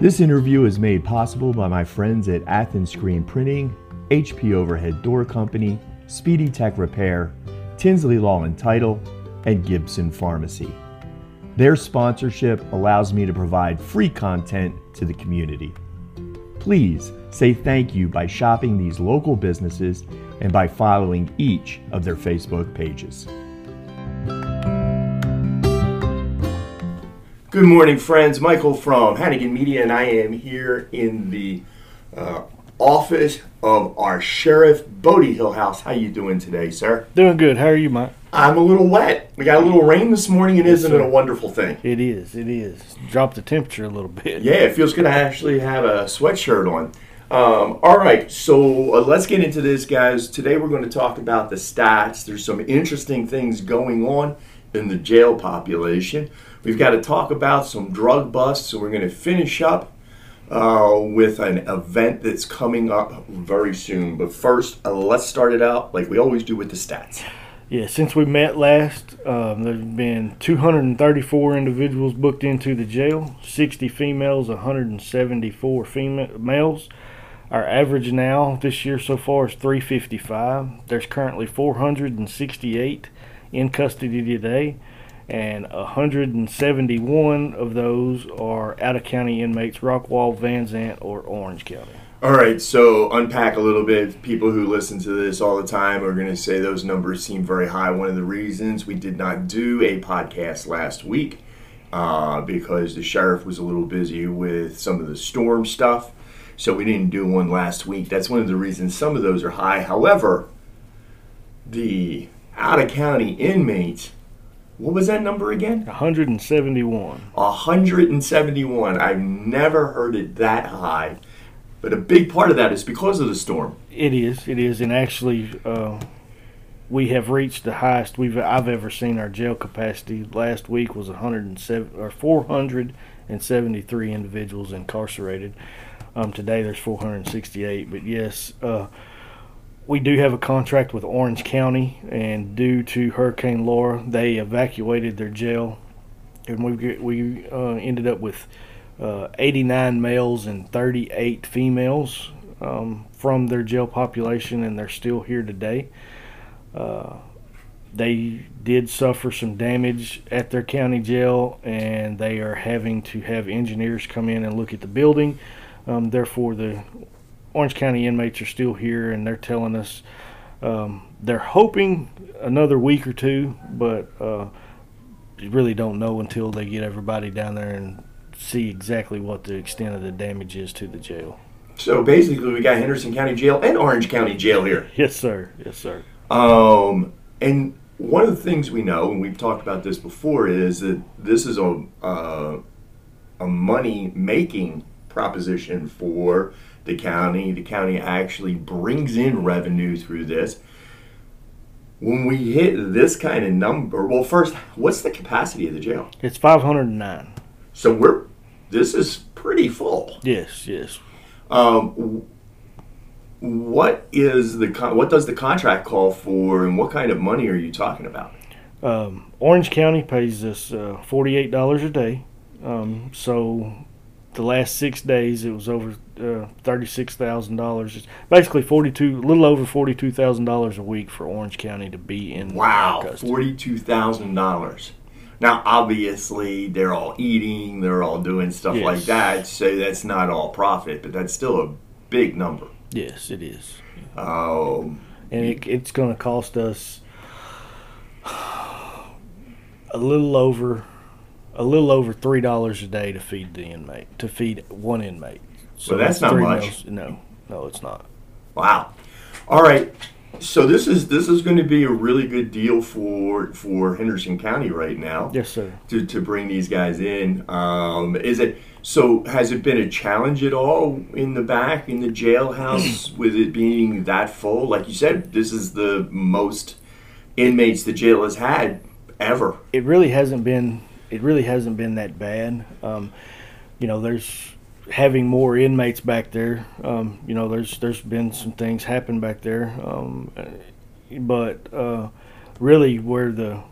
This interview is made possible by my friends at Athens Screen Printing, HP Overhead Door Company, Speedy Tech Repair, Tinsley Law and Title, and Gibson Pharmacy. Their sponsorship allows me to provide free content to the community. Please say thank you by shopping these local businesses and by following each of their Facebook pages. Good morning, friends. Michael from Hannigan Media, and I am here in the uh, office of our sheriff, Botie Hillhouse. How you doing today, sir? Doing good. How are you, Mike? I'm a little wet. We got a little rain this morning, and isn't it a wonderful thing? It is. It is. Drop the temperature a little bit. Yeah, it feels good to actually have a sweatshirt on. Um, all right, so uh, let's get into this, guys. Today we're going to talk about the stats. There's some interesting things going on in the jail population. We've got to talk about some drug busts, so we're going to finish up uh, with an event that's coming up very soon. But first, uh, let's start it out like we always do with the stats. Yeah. Since we met last, um, there's been 234 individuals booked into the jail. 60 females, 174 female males. Our average now this year so far is 355. There's currently 468 in custody today, and 171 of those are out of county inmates, Rockwall, Van Zandt, or Orange County. All right, so unpack a little bit. People who listen to this all the time are going to say those numbers seem very high. One of the reasons we did not do a podcast last week uh, because the sheriff was a little busy with some of the storm stuff, so we didn't do one last week. That's one of the reasons some of those are high. However, the out of county inmates, what was that number again? 171. 171. I've never heard it that high. But a big part of that is because of the storm. It is. It is, and actually, uh, we have reached the highest we've I've ever seen our jail capacity. Last week was 107 or 473 individuals incarcerated. Um, today there's 468. But yes, uh, we do have a contract with Orange County, and due to Hurricane Laura, they evacuated their jail, and we we uh, ended up with uh, 89 males and 38 females um, from their jail population, and they're still here today. Uh, they did suffer some damage at their county jail, and they are having to have engineers come in and look at the building. Um, therefore, the Orange County inmates are still here, and they're telling us um, they're hoping another week or two, but uh, you really don't know until they get everybody down there and see exactly what the extent of the damage is to the jail. So basically, we got Henderson County Jail and Orange County Jail here. Yes, sir. Yes, sir. Um, and one of the things we know, and we've talked about this before, is that this is a uh, a money making proposition for the county. The county actually brings in revenue through this. When we hit this kind of number, well, first, what's the capacity of the jail? It's 509. So we're this is pretty full. Yes, yes. Um, what is the con- what does the contract call for, and what kind of money are you talking about? Um, Orange County pays us uh, forty-eight dollars a day. Um, so the last six days, it was over uh, thirty-six thousand dollars. It's basically forty-two, a little over forty-two thousand dollars a week for Orange County to be in. Wow, forty-two thousand dollars. Now, obviously, they're all eating, they're all doing stuff Yes. like that, so that's not all profit, but that's still a big number. Yes, it is, Um, and it, it's going to cost us a little over a little over three dollars a day to feed the inmate to feed one inmate. Well, that's not three much. meals- no, no, it's not. Wow. All right. So this is this is going to be a really good deal for for Henderson County right now. Yes, sir. To, to bring these guys in. Um, is it so? Has it been a challenge at all in the back in the jailhouse with it being that full? Like you said, this is the most inmates the jail has had ever. it really hasn't been it really hasn't been that bad. Um, you know, there's having more inmates back there. Um, you know, there's there's been some things happen back there, um, but uh, really where the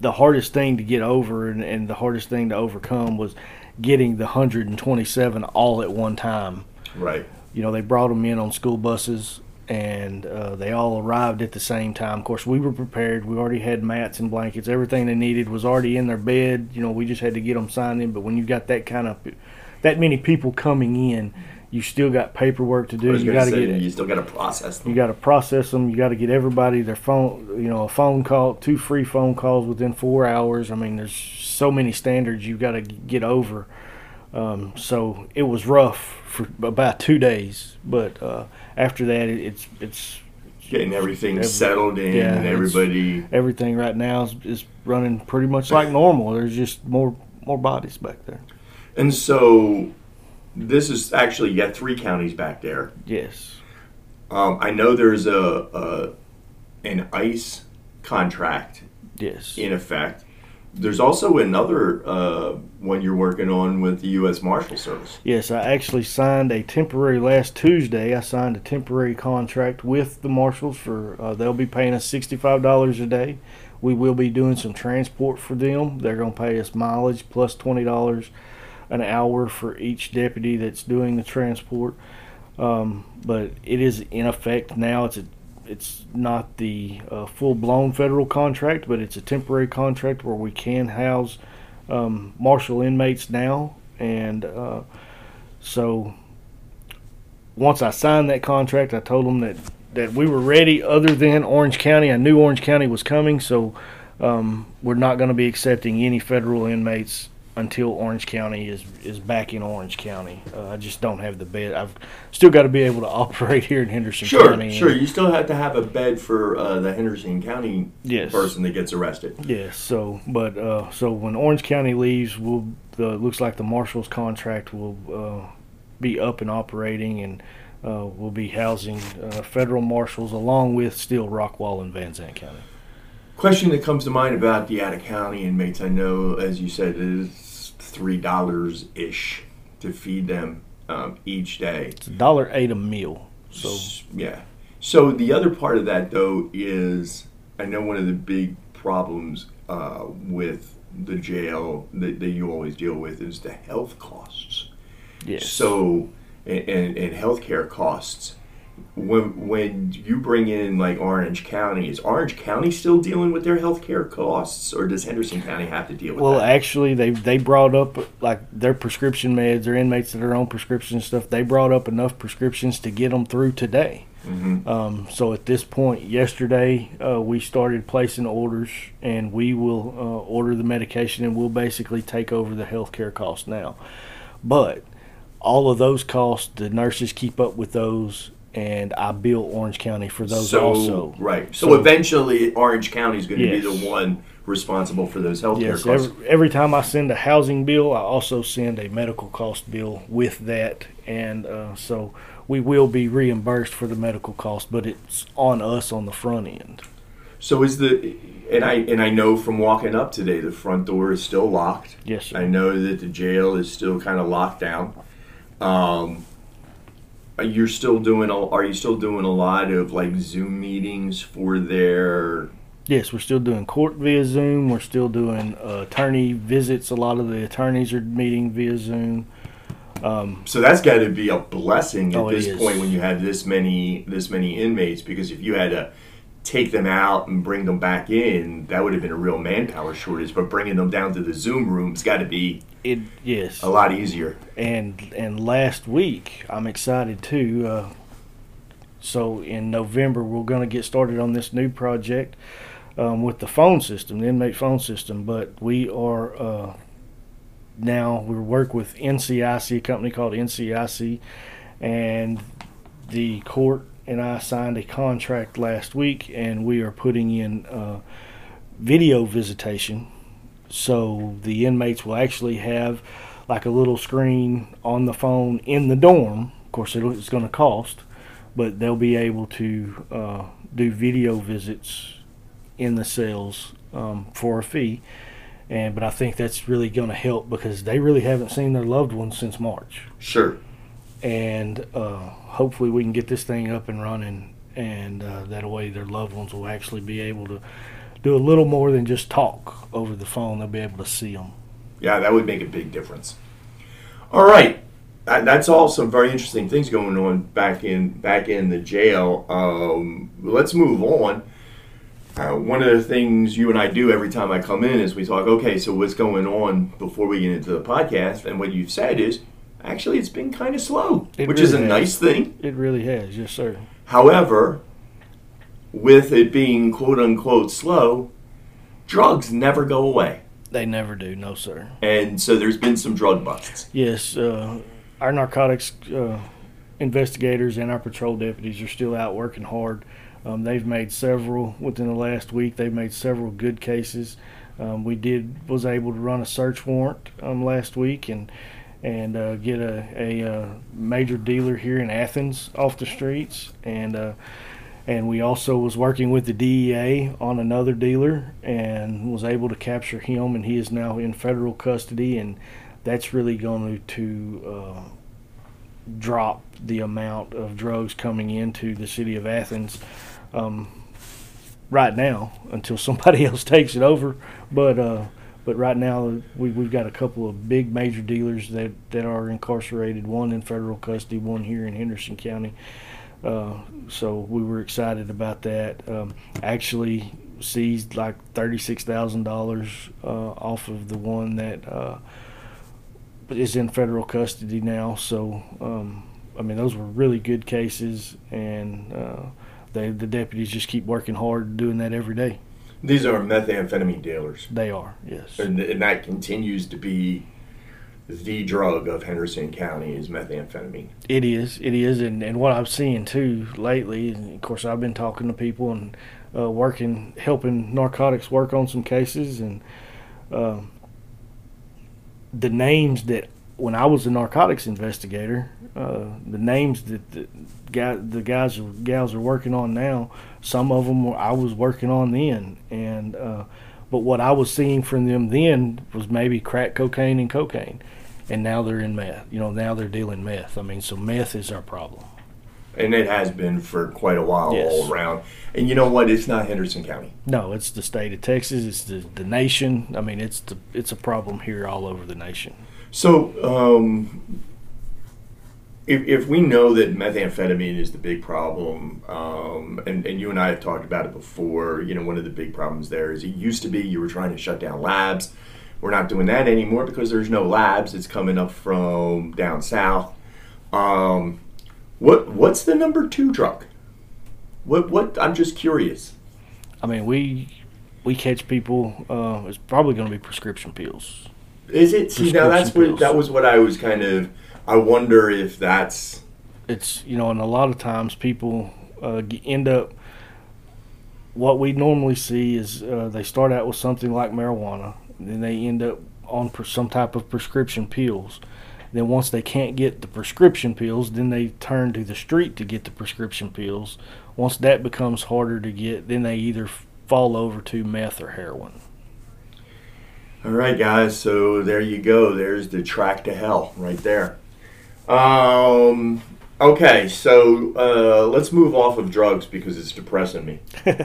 the hardest thing to get over and, and the hardest thing to overcome was getting the 127 all at one time. Right. You know, they brought them in on school buses and uh, they all arrived at the same time. Of course, we were prepared. We already had mats and blankets. Everything they needed was already in their bed. You know, we just had to get them signed in. But when you've got that kind of that many people coming in, you still got paperwork to do. You got to get you still got to process them. You got to process them. You got to get everybody their phone. You know, a phone call, two free phone calls within four hours. I mean, there's so many standards you've got to get over. Um, so it was rough for about two days, but uh, after that, it, it's it's getting everything every, settled in yeah, and everybody. Everything right now is, is running pretty much like normal. There's just more more bodies back there. And so, this is actually you got three counties back there. Yes. Um, I know there's a, a an ICE contract. Yes. In effect there's also another uh, one you're working on with the U.S. Marshal Service. Yes, I actually signed a temporary last Tuesday. I signed a temporary contract with the Marshals for uh, they'll be paying us sixty-five dollars a day. We will be doing some transport for them. They're going to pay us mileage plus twenty dollars an hour for each deputy that's doing the transport. Um, but it is in effect now. It's a it's not the uh, full blown federal contract, but it's a temporary contract where we can house um, marshal inmates now. And uh, so once I signed that contract, I told them that, that we were ready, other than Orange County. I knew Orange County was coming, so um, we're not going to be accepting any federal inmates until Orange County is is back in Orange County. Uh, I just don't have the bed. I've still got to be able to operate here in Henderson sure, County. Sure, sure. You still have to have a bed for uh, the Henderson County yes. person that gets arrested. Yes. So, but uh, so when Orange County leaves, we'll the looks like the marshal's contract will uh, be up and operating, and uh, we'll be housing uh, federal marshals along with still Rockwall and Van Zandt County question that comes to mind about the out county inmates, I know, as you said, is three dollars ish to feed them um, each day. It's a dollar eight a meal. So yeah. So the other part of that though is I know one of the big problems uh, with the jail that, that you always deal with is the health costs. Yes. So and, and, and healthcare costs when when you bring in like Orange County, is Orange County still dealing with their health care costs, or does Henderson County have to deal with? That? Well, that? actually, they they brought up like their prescription meds, their inmates that are on prescription stuff. They brought up enough prescriptions to get them through today. Mm-hmm. Um, so at this point, yesterday uh, we started placing orders, and we will uh, order the medication, and we'll basically take over the healthcare costs now. But all of those costs, the nurses keep up with those and I bill Orange County for those so, also. Right. So, so eventually, Orange County is going to be the one responsible for those health yes, care costs. Every, every, time I send a housing bill, I also send a medical cost bill with that, and uh, so we will be reimbursed for the medical cost, but it's on us on the front end. So is the and I and I know from walking up today, the front door is still locked. Yes, sir. I know that the jail is still kind of locked down. Um, you're still doing a, are you still doing a lot of like zoom meetings for their yes we're still doing court via zoom. We're still doing uh, attorney visits. A lot of the attorneys are meeting via zoom. Um, so that's got to be a blessing at oh, this point when you have this many this many inmates because if you had to take them out and bring them back in that would have been a real manpower shortage. But bringing them down to the zoom room's got to be it yes a lot easier. And and last week I'm excited too. Uh, so in November we're going to get started on this new project um, with the phone system, the inmate phone system. But we are uh, now we work with NCIC, a company called NCIC, and the court and I signed a contract last week, and we are putting in uh, video visitation so the inmates will actually have like a little screen on the phone in the dorm. Of course, it's going to cost, but they'll be able to uh, do video visits in the cells um, for a fee. And but I think that's really going to help because they really haven't seen their loved ones since March. Sure. And uh, hopefully we can get this thing up and running, and uh, that way their loved ones will actually be able to do a little more than just talk over the phone. They'll be able to see them. Yeah, that would make a big difference. All right, that's all some very interesting things going on back in back in the jail. Um, let's move on. Uh, one of the things you and I do every time I come in is we talk. Okay, so what's going on before we get into the podcast? And what you've said is actually it's been kind of slow, It which is a has. nice thing. It really has, yes, sir. However, with it being quote unquote slow, drugs never go away. They never do, no, sir. And so there's been some drug busts. Yes, uh, our narcotics uh, investigators and our patrol deputies are still out working hard. Um, they've made several within the last week. They've made several good cases. Um, we did was able to run a search warrant um, last week and and uh, get a, a uh, major dealer here in Athens off the streets and. And we also was working with the DEA on another dealer and was able to capture him and he is now in federal custody and that's really going to uh, drop the amount of drugs coming into the city of Athens um, right now until somebody else takes it over. But uh, but right now we, we've got a couple of big major dealers that, that are incarcerated one in federal custody one here in Henderson County uh, so we were excited about that. Um, actually seized like thirty-six thousand dollars uh, off of the one that uh, is in federal custody now. So um, I mean, those were really good cases, and uh, they the deputies just keep working hard, doing that every day. These are methamphetamine dealers, They are, yes. and, and that continues to be the drug of Henderson County is methamphetamine. It is, it is, and, and what I'm seeing too lately, of course I've been talking to people and uh, working, helping narcotics work on some cases, and um the names that when I was a narcotics investigator, uh, the names that the, the guys gals are working on now, some of them I was working on then, and uh, but what I was seeing from them then was maybe crack cocaine and cocaine and now they're in meth. You know, now they're dealing meth. I mean, so meth is our problem. And it has been for quite a while Yes. all around. And you know what? It's not Henderson County. No, it's the state of Texas. It's the, the nation. I mean, it's the it's a problem here all over the nation. So, um, if, if we know that methamphetamine is the big problem, um, and, and you and I have talked about it before, you know, one of the big problems there is it used to be you were trying to shut down labs. We're not doing that anymore because there's no labs. It's coming up from down south. Um, what what's the number two drug? What what? I'm just curious. I mean, we we catch people. Uh, it's probably going to be prescription pills. Is it? See, now that's Prescription what that was what I was kind of. I wonder if that's. It's you know, and a lot of times people uh, end up. What we normally see is uh, they start out with something like marijuana, then they end up on some type of prescription pills. Then once they can't get the prescription pills, then they turn to the street to get the prescription pills. Once that becomes harder to get, then they either fall over to meth or heroin. All right, guys. So there you go. There's the track to hell right there. Um. Okay, so uh, let's move off of drugs because it's depressing me.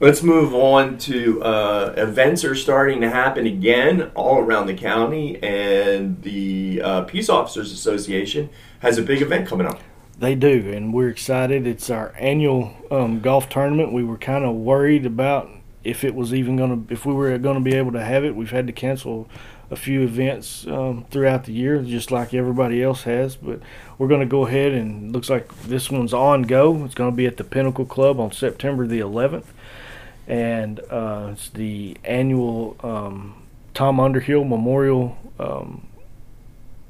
Let's move on to uh, events are starting to happen again all around the county, and the uh, Peace Officers Association has a big event coming up. They do, and we're excited. It's our annual um, golf tournament. We were kind of worried about if it was even going to, if we were going to be able to have it. We've had to cancel a few events um, throughout the year, just like everybody else has. But we're going to go ahead and looks like this one's on go. It's going to be at the Pinnacle Club on September the 11th, and uh, it's the annual um, Tom Underhill Memorial um,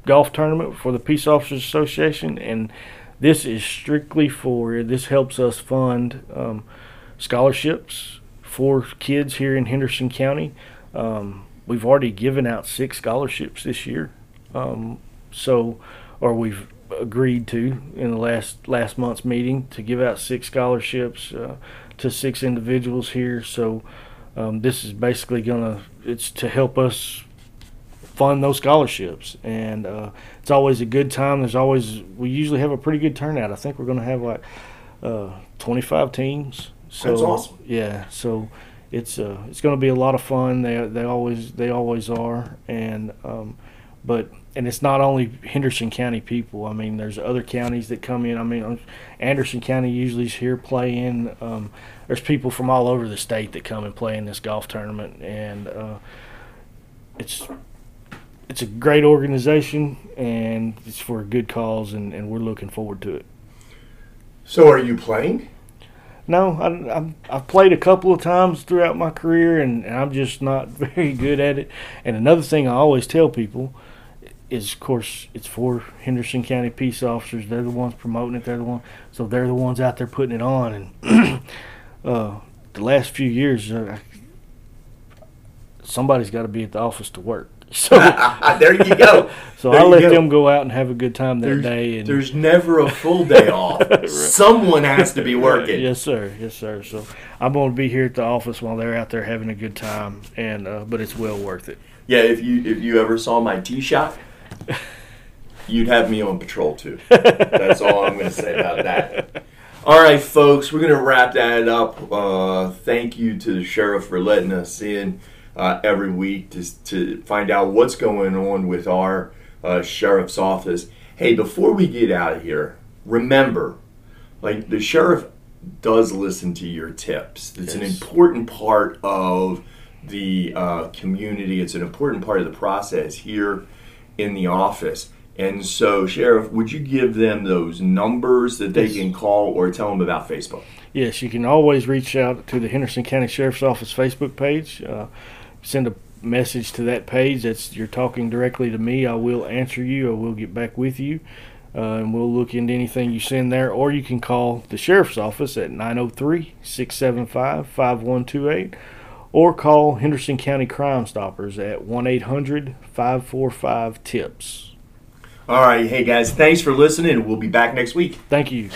Golf Tournament for the Peace Officers Association, and this is strictly for this helps us fund um, scholarships for kids here in Henderson County. Um, we've already given out six scholarships this year, um, so or we've agreed to in the last last month's meeting to give out six scholarships uh, to six individuals here. So um, this is basically gonna it's to help us fund those scholarships. And uh, it's always a good time. There's always we usually have a pretty good turnout. I think we're going to have like uh, 25 teams. So That's awesome. yeah so it's uh, it's going to be a lot of fun. They they always they always are, and um, but and it's not only Henderson County people. I mean, there's other counties that come in. I mean, Anderson County usually is here playing. Um, there's people from all over the state that come and play in this golf tournament, and uh, it's it's a great organization and it's for a good cause, and, and we're looking forward to it. So, are you playing? No, I, I've played a couple of times throughout my career, and, and I'm just not very good at it. And another thing I always tell people is, of course, it's for Henderson County peace officers. They're the ones promoting it. They're the one, so they're the ones out there putting it on. And uh, the last few years, uh, somebody's got to be at the office to work. So there you go. So There I let go. them go out and have a good time that There's, day. And there's never a full day off. Someone has to be working. Yes, sir. Yes, sir. So I'm going to be here at the office while they're out there having a good time, and uh, but it's well worth it. Yeah, if you if you ever saw my tee shot, you'd have me on patrol too. That's all I'm going to say about that. All right, folks, we're going to wrap that up. Uh, thank you to the sheriff for letting us in uh, every week to, to find out what's going on with our uh, sheriff's office. Hey, before we get out of here, remember, like the sheriff does listen to your tips. It's an important part of the uh, community. It's an important part of the process here in the office. And so, Sheriff, would you give them those numbers that they Yes. can call or tell them about Facebook? Yes, you can always reach out to the Henderson County Sheriff's Office Facebook page. Uh, send a message to that page. That's you're talking directly to me. I will answer you. I will get back with you. Uh, and we'll look into anything you send there, or you can call the sheriff's office at 903 675 5128, or call Henderson County Crime Stoppers at 1 800 545 TIPS. All right, hey guys, thanks for listening. We'll be back next week. Thank you.